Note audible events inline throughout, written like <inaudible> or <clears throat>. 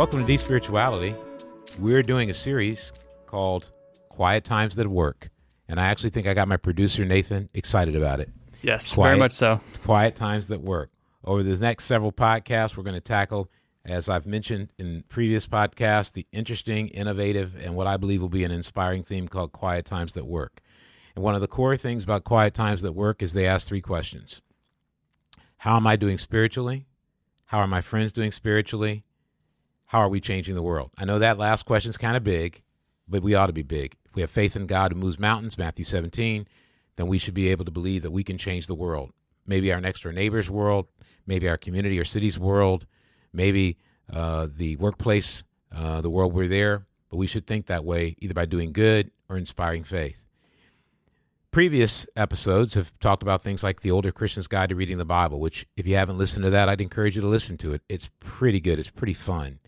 Welcome to Deep Spirituality. We're doing a series called Quiet Times That Work. And I actually think I got my producer, Nathan, excited about it. Yes, Quiet- very much so. Quiet Times That Work. Over the next several podcasts, we're going to tackle, as I've mentioned in previous podcasts, the interesting, innovative, and what I believe will be an inspiring theme called Quiet Times That Work. And one of the core things about Quiet Times That Work is they ask three questions How am I doing spiritually? How are my friends doing spiritually? How are we changing the world? I know that last question's kind of big, but we ought to be big. If we have faith in God who moves mountains, Matthew 17, then we should be able to believe that we can change the world. Maybe our next door neighbor's world, maybe our community or city's world, maybe uh, the workplace, uh, the world we're there. But we should think that way either by doing good or inspiring faith. Previous episodes have talked about things like the Older Christian's Guide to Reading the Bible, which, if you haven't listened to that, I'd encourage you to listen to it. It's pretty good, it's pretty fun.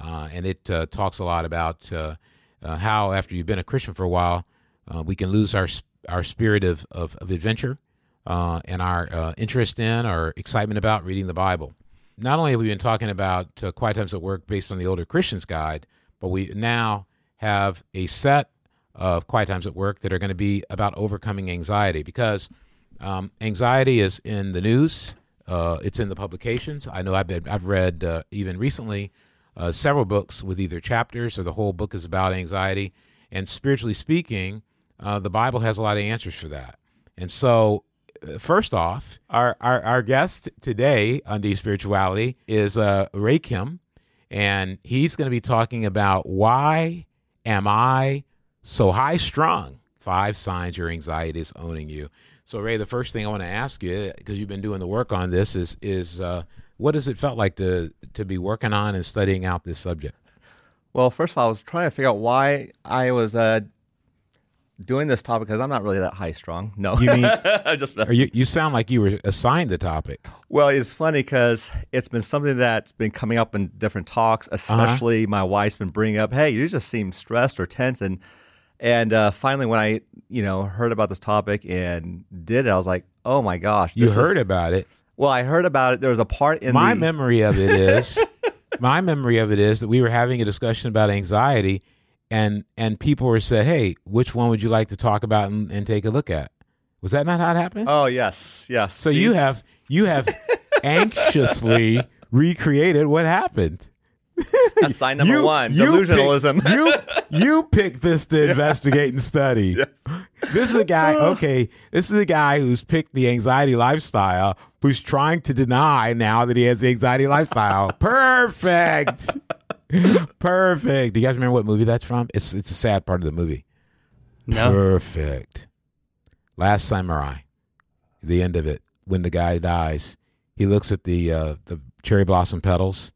Uh, and it uh, talks a lot about uh, uh, how, after you've been a Christian for a while, uh, we can lose our our spirit of of, of adventure and our interest in or excitement about reading the Bible. Not only have we been talking about Quiet Times That Work based on the Older Christian's Guide, but we now have a set of Quiet Times That Work that are going to be about overcoming anxiety because um, anxiety is in the news. It's in the publications. I know I've been, I've read even recently uh, several books with either chapters or the whole book is about anxiety. And spiritually speaking, uh, the Bible has a lot of answers for that. And so, uh, first off, our, our, our guest today on Deep Spirituality is uh, Ray Kim, and he's going to be talking about why am I so high strung? Five signs your anxiety is owning you. So, Ray, the first thing I want to ask you, because you've been doing the work on this, is is uh, what has it felt like to to be working on and studying out this subject? Well, first of all, I was trying to figure out why I was uh, doing this topic because I'm not really that high strung. No, You mean- I <laughs> just you, you sound like you were assigned the topic. well, it's funny because it's been something that's been coming up in different talks. Especially my wife's been bringing up, "Hey, you just seem stressed or tense," and and uh, finally, when I you know heard about this topic and did it, I was like, "Oh my gosh!" You heard is- about it. Well, I heard about it. There was a part in My the, memory of it is, <laughs> my memory of it is that we were having a discussion about anxiety, and and people were said, "Hey, which one would you like to talk about and, and take a look at?" Was that not how it happened? Oh yes, yes. so you have you have <laughs> anxiously recreated what happened. That's sign number You- one: you delusionalism. picked- you <laughs> you picked this to investigate and study. This is a guy. Uh. Okay, this is a guy who's picked the anxiety lifestyle. Who's trying to deny now that he has the anxiety lifestyle? <laughs> Perfect. Perfect. Do you guys remember what movie that's from? It's it's a sad part of the movie. No. Perfect. Last Samurai. The end of it. When the guy dies, he looks at the uh, the cherry blossom petals,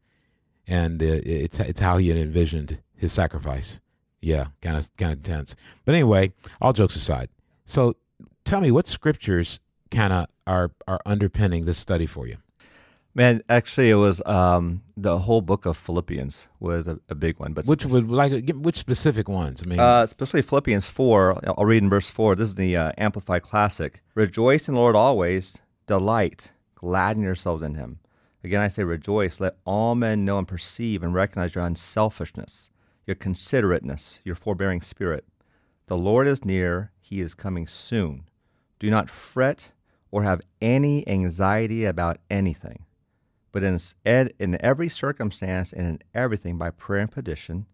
and uh, it's it's how he had envisioned his sacrifice. Yeah, kind of kind of intense. But anyway, all jokes aside. So, tell me what scriptures kind of are are underpinning this study for you. Man, actually, it was um, the whole book of Philippians was a, a big one. But Which would like which specific ones? I mean, uh, especially Philippians four. I'll read in verse four. This is the uh, Amplified Classic. Rejoice in the Lord always. Delight, gladden yourselves in Him. Again, I say rejoice. Let all men know and perceive and recognize your unselfishness, your considerateness, your forbearing spirit. The Lord is near; He is coming soon. Do not fret or have any anxiety about anything but in, in every circumstance and in everything by prayer and petition,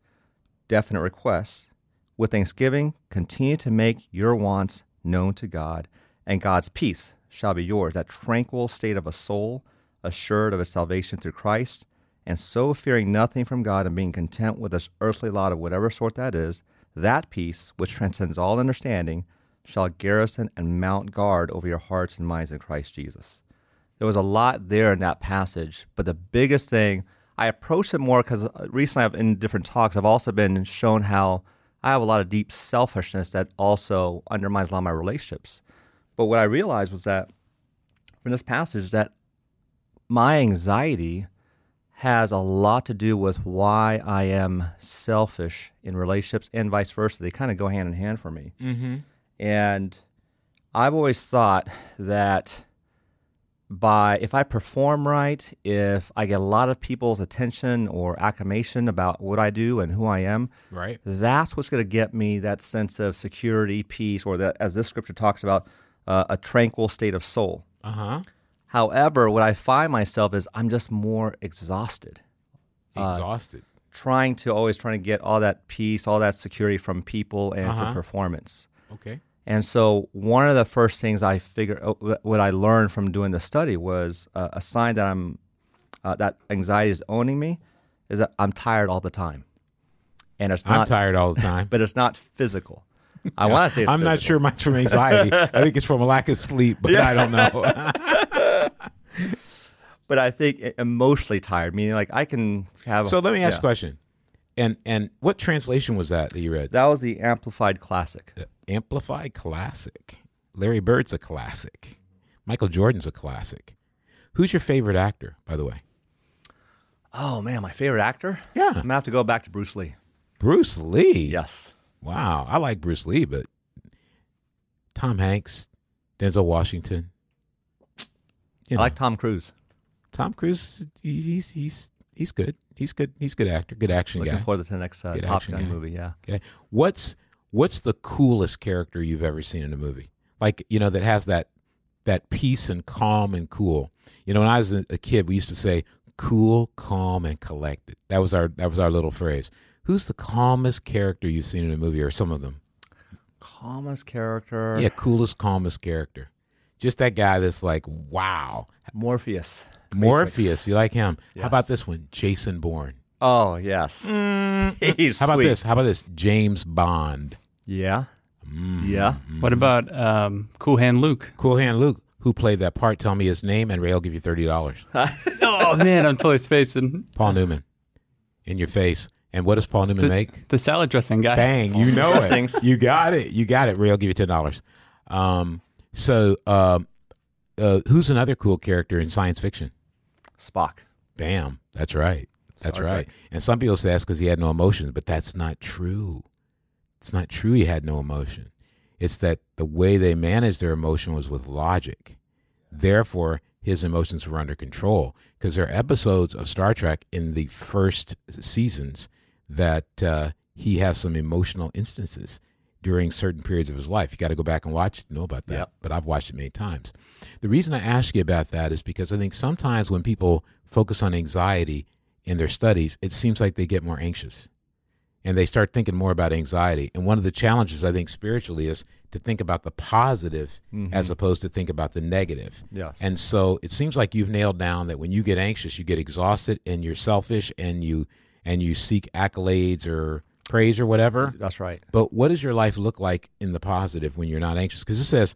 definite requests, with thanksgiving, continue to make your wants known to God, and God's peace shall be yours, that tranquil state of a soul, assured of its salvation through Christ, and so fearing nothing from God and being content with this earthly lot of whatever sort that is, that peace, which transcends all understanding, shall garrison and mount guard over your hearts and minds in Christ Jesus there was a lot there in that passage. But the biggest thing, I approached it more because recently I've in different talks, I've also been shown how I have a lot of deep selfishness that also undermines a lot of my relationships. But what I realized was that from this passage that my anxiety has a lot to do with why I am selfish in relationships and vice versa. They kind of go hand in hand for me. mm-hmm. And I've always thought that by if I perform right, if I get a lot of people's attention or acclamation about what I do and who I am, Right. that's what's going to get me that sense of security, peace, or that, as this scripture talks about, uh, a tranquil state of soul. Uh huh. However, what I find myself is I'm just more exhausted, Exhausted. trying to always trying to get all that peace, all that security from people and Uh-huh. for performance. Okay. And so, one of the first things I figured, uh, what I learned from doing the study was uh, a sign that I'm uh, that anxiety is owning me, is that I'm tired all the time, and it's I'm tired all the <laughs> time. but it's not physical. I want to say it's I'm not sure much from anxiety. <laughs> I think it's from a lack of sleep, but I don't know. <laughs> but I think emotionally tired, meaning like I can have. so let me ask yeah. a question. And and what translation was that that you read? That was the Amplified Classic. The Amplified Classic. Larry Bird's a classic. Michael Jordan's a classic. Who's your favorite actor, by the way? Oh man, my favorite actor. Yeah. I'm gonna have to go back to Bruce Lee. Bruce Lee. Yes. Wow. I like Bruce Lee, but Tom Hanks, Denzel Washington. You I like Tom Cruise. Tom Cruise. He's he's he's good. He's good. He's a good actor. Good action Looking guy. forward to the next uh, Top Gun guy. movie. Yeah. Okay. What's what's the coolest character you've ever seen in a movie? Like, you know, that has that that peace and calm and cool. You know, when I was a kid, we used to say cool, calm, and collected. That was our that was our little phrase. Who's the calmest character you've seen in a movie or some of them? Calmest character. Yeah, coolest, calmest character. Just that guy that's like, wow. Morpheus. Morpheus, you like him. How about this one? Jason Bourne. Oh yes. <laughs> He's Mm. How about sweet. this? How about this? James Bond. Yeah. Mm. Yeah. What about um, Cool Hand Luke? Cool Hand Luke, who played that part, tell me his name, and Ray will give you thirty dollars. <laughs> oh man, I'm totally spacing. Paul Newman, in your face. And what does Paul Newman The, make? the salad dressing guy. Bang! You know it. You got it. You got it. Ray will give you ten dollars. Um, so, um, uh, who's another cool character in science fiction? Spock. Bam! That's right. That's Star right. Trek. And some people say that's because he had no emotions, but that's not true. It's not true. He had no emotion. It's that the way they managed their emotion was with logic. Therefore, his emotions were under control because there are episodes of Star Trek in the first seasons that uh, he has some emotional instances during certain periods of his life. You got to go back and watch it to know about that. Yep. But I've watched it many times. The reason I ask you about that is because I think sometimes when people focus on anxiety in their studies, it seems like they get more anxious and they start thinking more about anxiety. And one of the challenges I think spiritually is to think about the positive as mm-hmm. opposed to think about the negative. Yes. And so it seems like you've nailed down that when you get anxious, you get exhausted and you're selfish and you and you seek accolades or praise or whatever. That's right. But what does your life look like in the positive when you're not anxious? Because it says,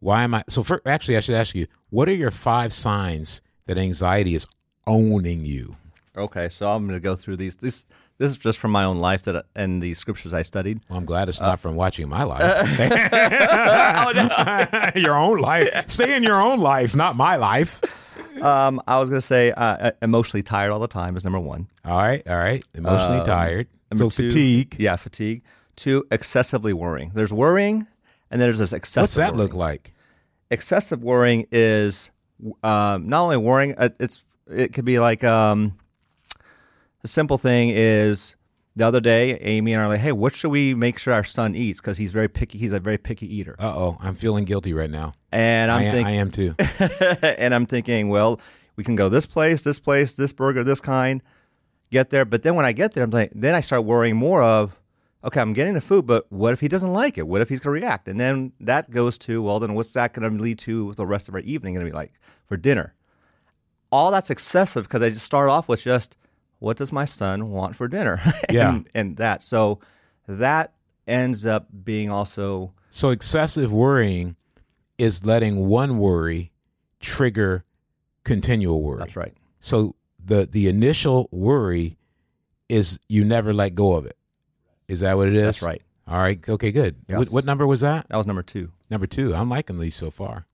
"Why am I?" So, for, actually, I should ask you, what are your five signs that anxiety is owning you? Okay, so I'm going to go through these. This this is just from my own life that and the scriptures I studied. Well, I'm glad it's not from watching my life. <laughs> Oh, <laughs> your own life. Stay in your own life, not my life. Um, I was going to say uh, emotionally tired all the time is number one. All right, all right. Emotionally Um, tired. So two- fatigue. Yeah, fatigue. Two, excessively worrying. There's worrying, and then there's this excessive. What's that look like? Excessive worrying is um, not only worrying. uh, It's it could be like um, the simple thing is the other day, Amy and I are like, hey, what should we make sure our son eats? Because he's very picky. He's a very picky eater, Uh oh, I'm feeling guilty right now. and I'm I, am, thinking, I am too. <laughs> and I'm thinking, well, we can go this place, this place, this burger, this kind, get there. But then when I get there, I'm like, then I start worrying more of, okay, I'm getting the food, but what if he doesn't like it? What if he's going to react? And then that goes to, well, then what's that going to lead to the rest of our evening going to be like for dinner? All that's excessive because I just start off with just, what does my son want for dinner? <laughs> and, Yeah. And that. So that ends up being also, So excessive worrying is letting one worry trigger continual worry. that's right. So the the initial worry is you never let go of it. Is that what it is? That's right. All right. Okay. Good. Yes. What, what number was that? That was number two. Number two. I'm liking these so far.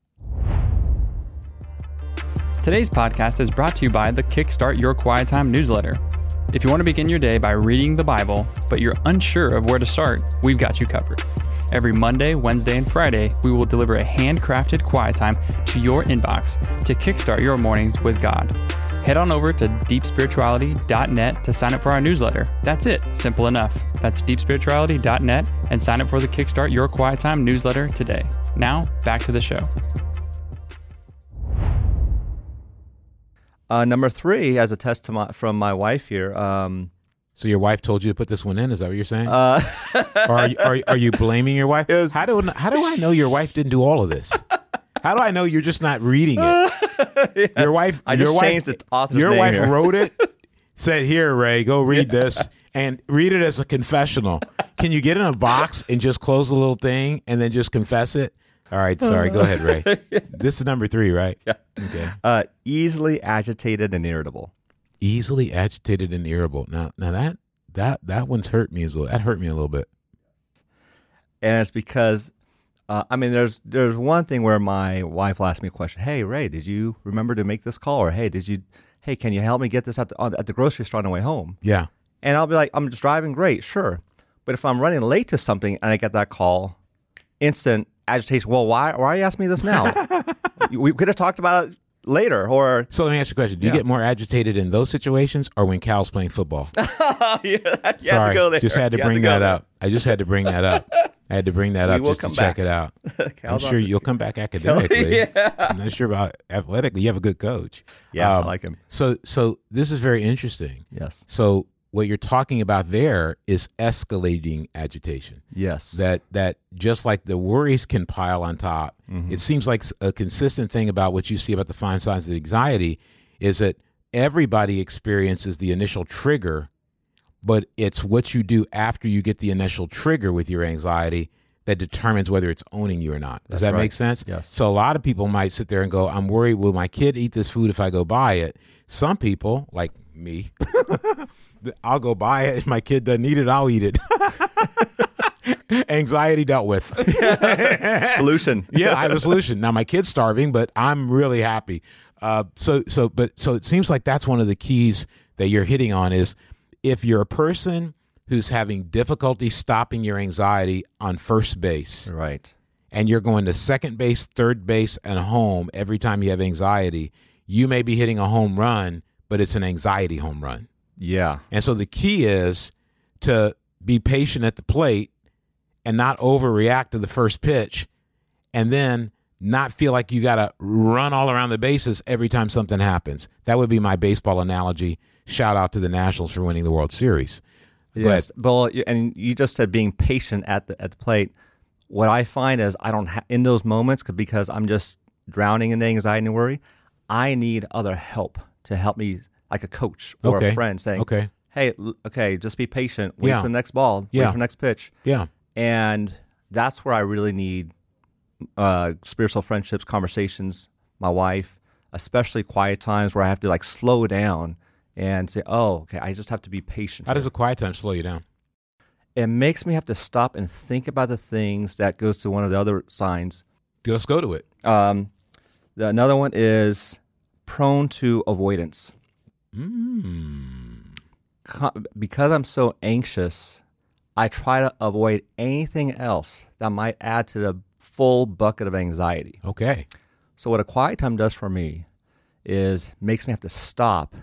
Today's podcast is brought to you by the Kickstart Your Quiet Time newsletter. If you want to begin your day by reading the Bible, but you're unsure of where to start, we've got you covered. Every Monday, Wednesday, and Friday, we will deliver a handcrafted quiet time to your inbox to kickstart your mornings with God. Head on over to deepspirituality.net to sign up for our newsletter. That's it, simple enough. That's deepspirituality.net and sign up for the Kickstart Your Quiet Time newsletter today. Now, back to the show. Uh, number three, as a test to my, from my wife here, um, So your wife told you to put this one in? Is that what you're saying? uh, <laughs> are you, are, are you blaming your wife? <laughs> was- how do how do I know your wife didn't do all of this? How do I know you're just not reading it? <laughs> Your wife. I your just wife, changed the author's Your wife here. wrote it. Said, "Here, Ray, go read this." And read it as a confessional. Can you get in a box and just close the little thing and then just confess it? All right, sorry. Go ahead, Ray. <laughs> This is number three, right? Yeah. Okay. uh, easily agitated and irritable. Easily agitated and irritable. Now, now that that that one's hurt me as well. That hurt me a little bit. and it's because uh, I mean, there's there's one thing where my wife will ask me a question. Hey, Ray, did you remember to make this call? Or hey, did you? Hey, can you help me get this at the, on, at the grocery store on the way home? Yeah. And I'll be like, I'm just driving, great, sure. But if I'm running late to something and I get that call, instant agitation. Well, why why are you asking me this now? <laughs> we could have talked about it later, or So let me ask you a question. Do you Yeah. get more agitated in those situations or when Cal's playing football? <laughs> yeah, you have Sorry, to go there. just had to You bring go that there. up. I just had to bring that up. I had to bring that We up just to come check it out. <laughs> I'm sure you'll come back academically. yeah. I'm not sure about athletically. You have a good coach. Yeah, Um, I like him. So, so this is very interesting. Yes. So, what you're talking about there is escalating agitation. Yes. That that just like the worries can pile on top, Mm-hmm. it seems like a consistent thing about what you see about the five signs of anxiety is that everybody experiences the initial trigger, but it's what you do after you get the initial trigger with your anxiety that determines whether it's owning you or not. Does That's that right. make sense? Yes. So a lot of people might sit there and go, "I'm worried. Will my kid eat this food if I go buy it?" Some people, like me, <laughs> I'll go buy it. If my kid doesn't eat it, I'll eat it. <laughs> Anxiety dealt with. <laughs> Solution. <laughs> yeah, I have a solution. Now my kid's starving, but I'm really happy. Uh, so so but so it seems like that's one of the keys that you're hitting on is if you're a person who's having difficulty stopping your anxiety on first base Right. and you're going to second base, third base, and home every time you have anxiety, you may be hitting a home run, but it's an anxiety home run. Yeah. And so the key is to be patient at the plate and not overreact to the first pitch and then not feel like you got to run all around the bases every time something happens. That would be my baseball analogy. Shout out to the Nationals for winning the World Series. Yes, well, you- and you just said being patient at the at the plate. What I find is I don't ha- in those moments because I'm just drowning in anxiety and worry. I need other help to help me, like a coach or Okay. a friend, saying, Okay. "Hey, okay, just be patient. Wait Yeah. for the next ball. Yeah. Wait for the next pitch." Yeah. And that's where I really need uh, spiritual friendships, conversations, my wife, especially quiet times where I have to like slow down and say, "Oh, okay, I just have to be patient." How here." does a quiet time slow you down? it makes me have to stop and think about the things that goes to one of the other signs. Let's go to it. Um, the, another one is prone to avoidance. Mm. Because I'm so anxious, I try to avoid anything else that might add to the full bucket of anxiety. Okay. So what a quiet time does for me is makes me have to stop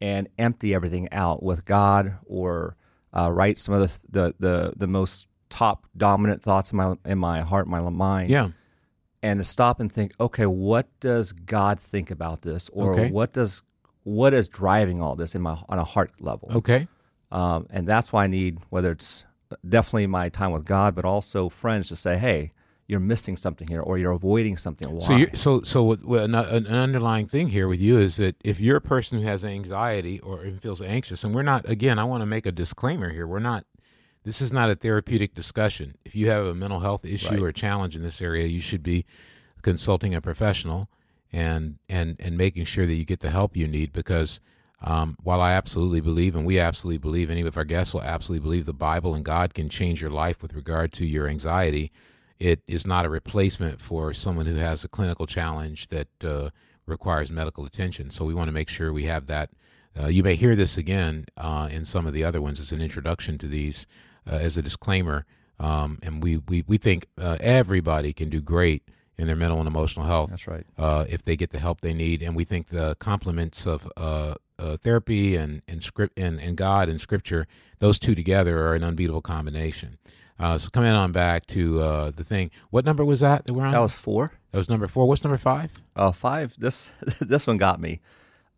and empty everything out with God or uh, write some of the, the the the most top dominant thoughts in my in my heart, my mind. Yeah. And to stop and think, okay, what does God think about this, or Okay. what does what is driving all this in my on a heart level? Okay. Um, and that's why I need whether it's definitely my time with God, but also friends to say, hey, you're missing something here, or you're avoiding something. Why? So, you're, so, so, an, an underlying thing here with you is that if you're a person who has anxiety or feels anxious, and we're not, again, I want to make a disclaimer here. We're not. This is not a therapeutic discussion. If you have a mental health issue Right. or challenge in this area, you should be consulting a professional and and and making sure that you get the help you need. Because um, while I absolutely believe, and we absolutely believe, any of our guests will absolutely believe, the Bible and God can change your life with regard to your anxiety it is not a replacement for someone who has a clinical challenge that uh, requires medical attention. So we want to make sure we have that. Uh, you may hear this again uh, in some of the other ones as an introduction to these, uh, as a disclaimer. Um, and we, we, we think uh, everybody can do great in their mental and emotional health That's right. uh, if they get the help they need. And we think the complements of uh, uh, therapy and and script and, and God and Scripture, those two together are an unbeatable combination. Uh, so coming on back to uh, the thing, what number was that that we're on? That was four. that was number four. What's number five? Uh, five. This <laughs> this one got me.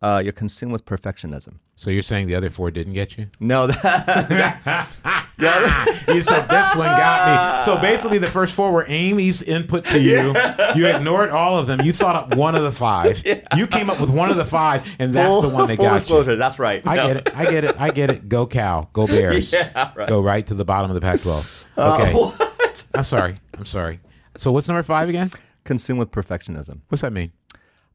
Uh, you're consumed with perfectionism. So you're saying the other four didn't get you? No, that, <laughs> <laughs> you said this one got me. So <laughs> basically, the first four were Amy's input to you. You ignored all of them. You thought up one of the five. You came up with one of the five, and that's full, the one that full got you. disclosure. That's right. I No. get it. I get it. I get it. Go Cal. Go <laughs> Bears. Yeah, right. Go right to the bottom of the Pac-12. Uh, Okay. <laughs> what? I'm sorry. I'm sorry. So what's number five again? Consumed with perfectionism. What's that mean?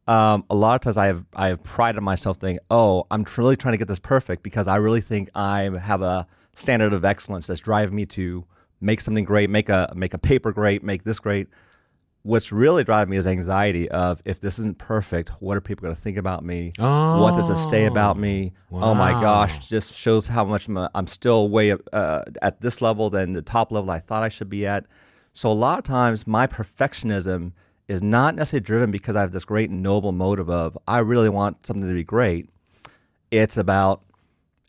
Um, a lot of times I have I have prided myself thinking, oh, I'm tr- really trying to get this perfect because I really think I have a standard of excellence that's driving me to make something great, make a make a paper great, make this great. What's really driving me is anxiety of if this isn't perfect, what are people going to think about me? What does it say about me? Oh my gosh, just shows how much I'm, I'm still way uh, at this level than the top level I thought I should be at. So a lot of times my perfectionism is not necessarily driven because I have this great noble motive of I really want something to be great. It's about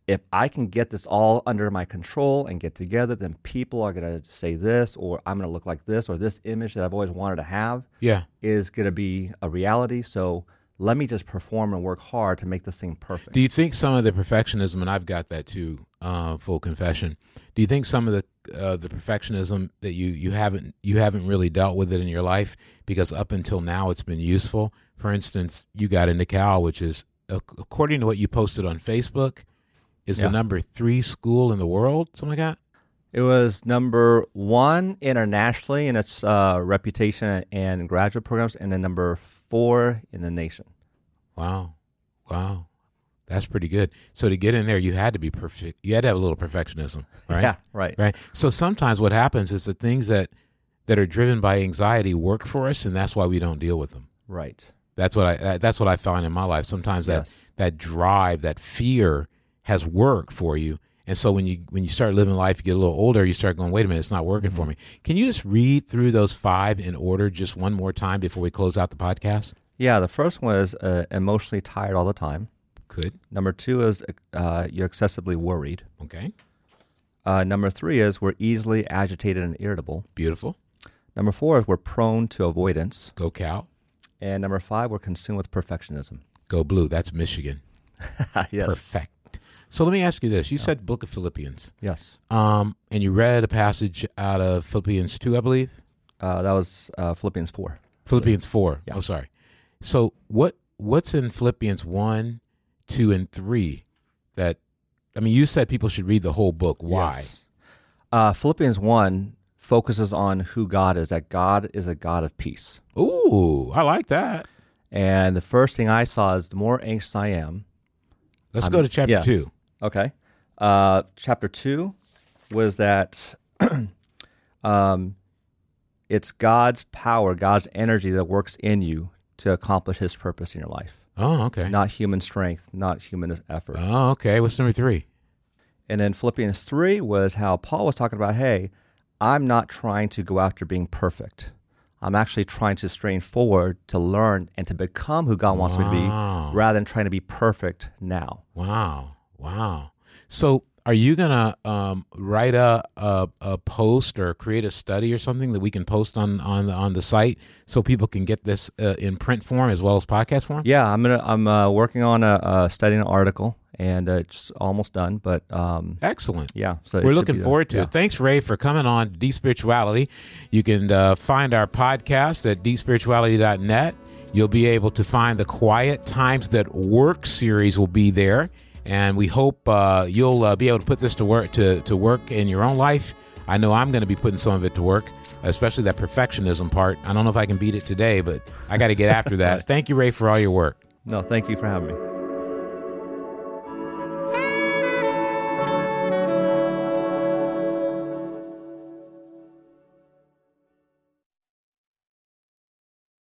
if I can get this all under my control and get together, then people are going to say this, or I'm going to look like this, or this image that I've always wanted to have Yeah. is going to be a reality. So let me just perform and work hard to make this thing perfect. Do you think some of the perfectionism, and I've got that too, uh, full confession. Do you think some of the uh, the perfectionism that you you haven't you haven't really dealt with it in your life because up until now it's been useful? For instance, you got into Cal, which is according to what you posted on Facebook, is Yeah. the number three school in the world, something like that. It was number one internationally in its uh, reputation and graduate programs, and then number four in the nation. Wow, wow, that's pretty good. So to get in there, you had to be perfect. You had to have a little perfectionism, <laughs> right? Yeah, right. right so sometimes what happens is the things that that are driven by anxiety work for us and that's why we don't deal with them Right. that's what i that's what i find in my life sometimes that Yes. that drive that fear has worked for you and so when you when you start living life you get a little older you start going wait a minute it's not working for me can you just read through those five in order just one more time before we close out the podcast Yeah, the first one is uh, emotionally tired all the time. could Number two is uh, you're excessively worried. okay Uh, number three is we're easily agitated and irritable. beautiful Number four is we're prone to avoidance. go cal And number five, we're consumed with perfectionism. go blue that's michigan <laughs> yes. perfect so let me ask you this you said book of philippians Yes. Um, and you read a passage out of Philippians 2, I believe. Uh, that was uh, Philippians 4. Philippians 4. Yeah. Oh, sorry. So what what's in Philippians 1, 2, and 3 that, I mean, you said people should read the whole book. Why? Yes. Uh, Philippians 1 focuses on who God is, that God is a God of peace. Ooh, I like that. And the first thing I saw is the more anxious I am. Let's I'm- go to chapter yes. 2. Okay. Uh, chapter 2 was that <clears throat> um, it's God's power, God's energy that works in you to accomplish his purpose in your life. Oh, okay. Not human strength, not human effort. Oh, okay. What's number 3? And then Philippians 3 was how Paul was talking about, hey, I'm not trying to go after being perfect. I'm actually trying to strain forward to learn and to become who God wants me to be rather than trying to be perfect now. Wow. Wow. So are you going to um, write a, a, a post or create a study or something that we can post on, on, the, on the site so people can get this uh, in print form as well as podcast form? Yeah, I'm gonna I'm uh, working on a, a studying an article and uh, it's almost done, but um, Excellent. yeah. So We're looking forward to Yeah. it. Thanks, Ray, for coming on Deep Spirituality. You can uh, find our podcast at deepspirituality.net. You'll be able to find the Quiet Times That Work series will be there, and we hope uh, you'll uh, be able to put this to work to, to work in your own life. I know I'm going to be putting some of it to work, especially that perfectionism part. I don't know if I can beat it today, but I got to get after that. <laughs> Thank you, Ray, for all your work. No, thank you for having me.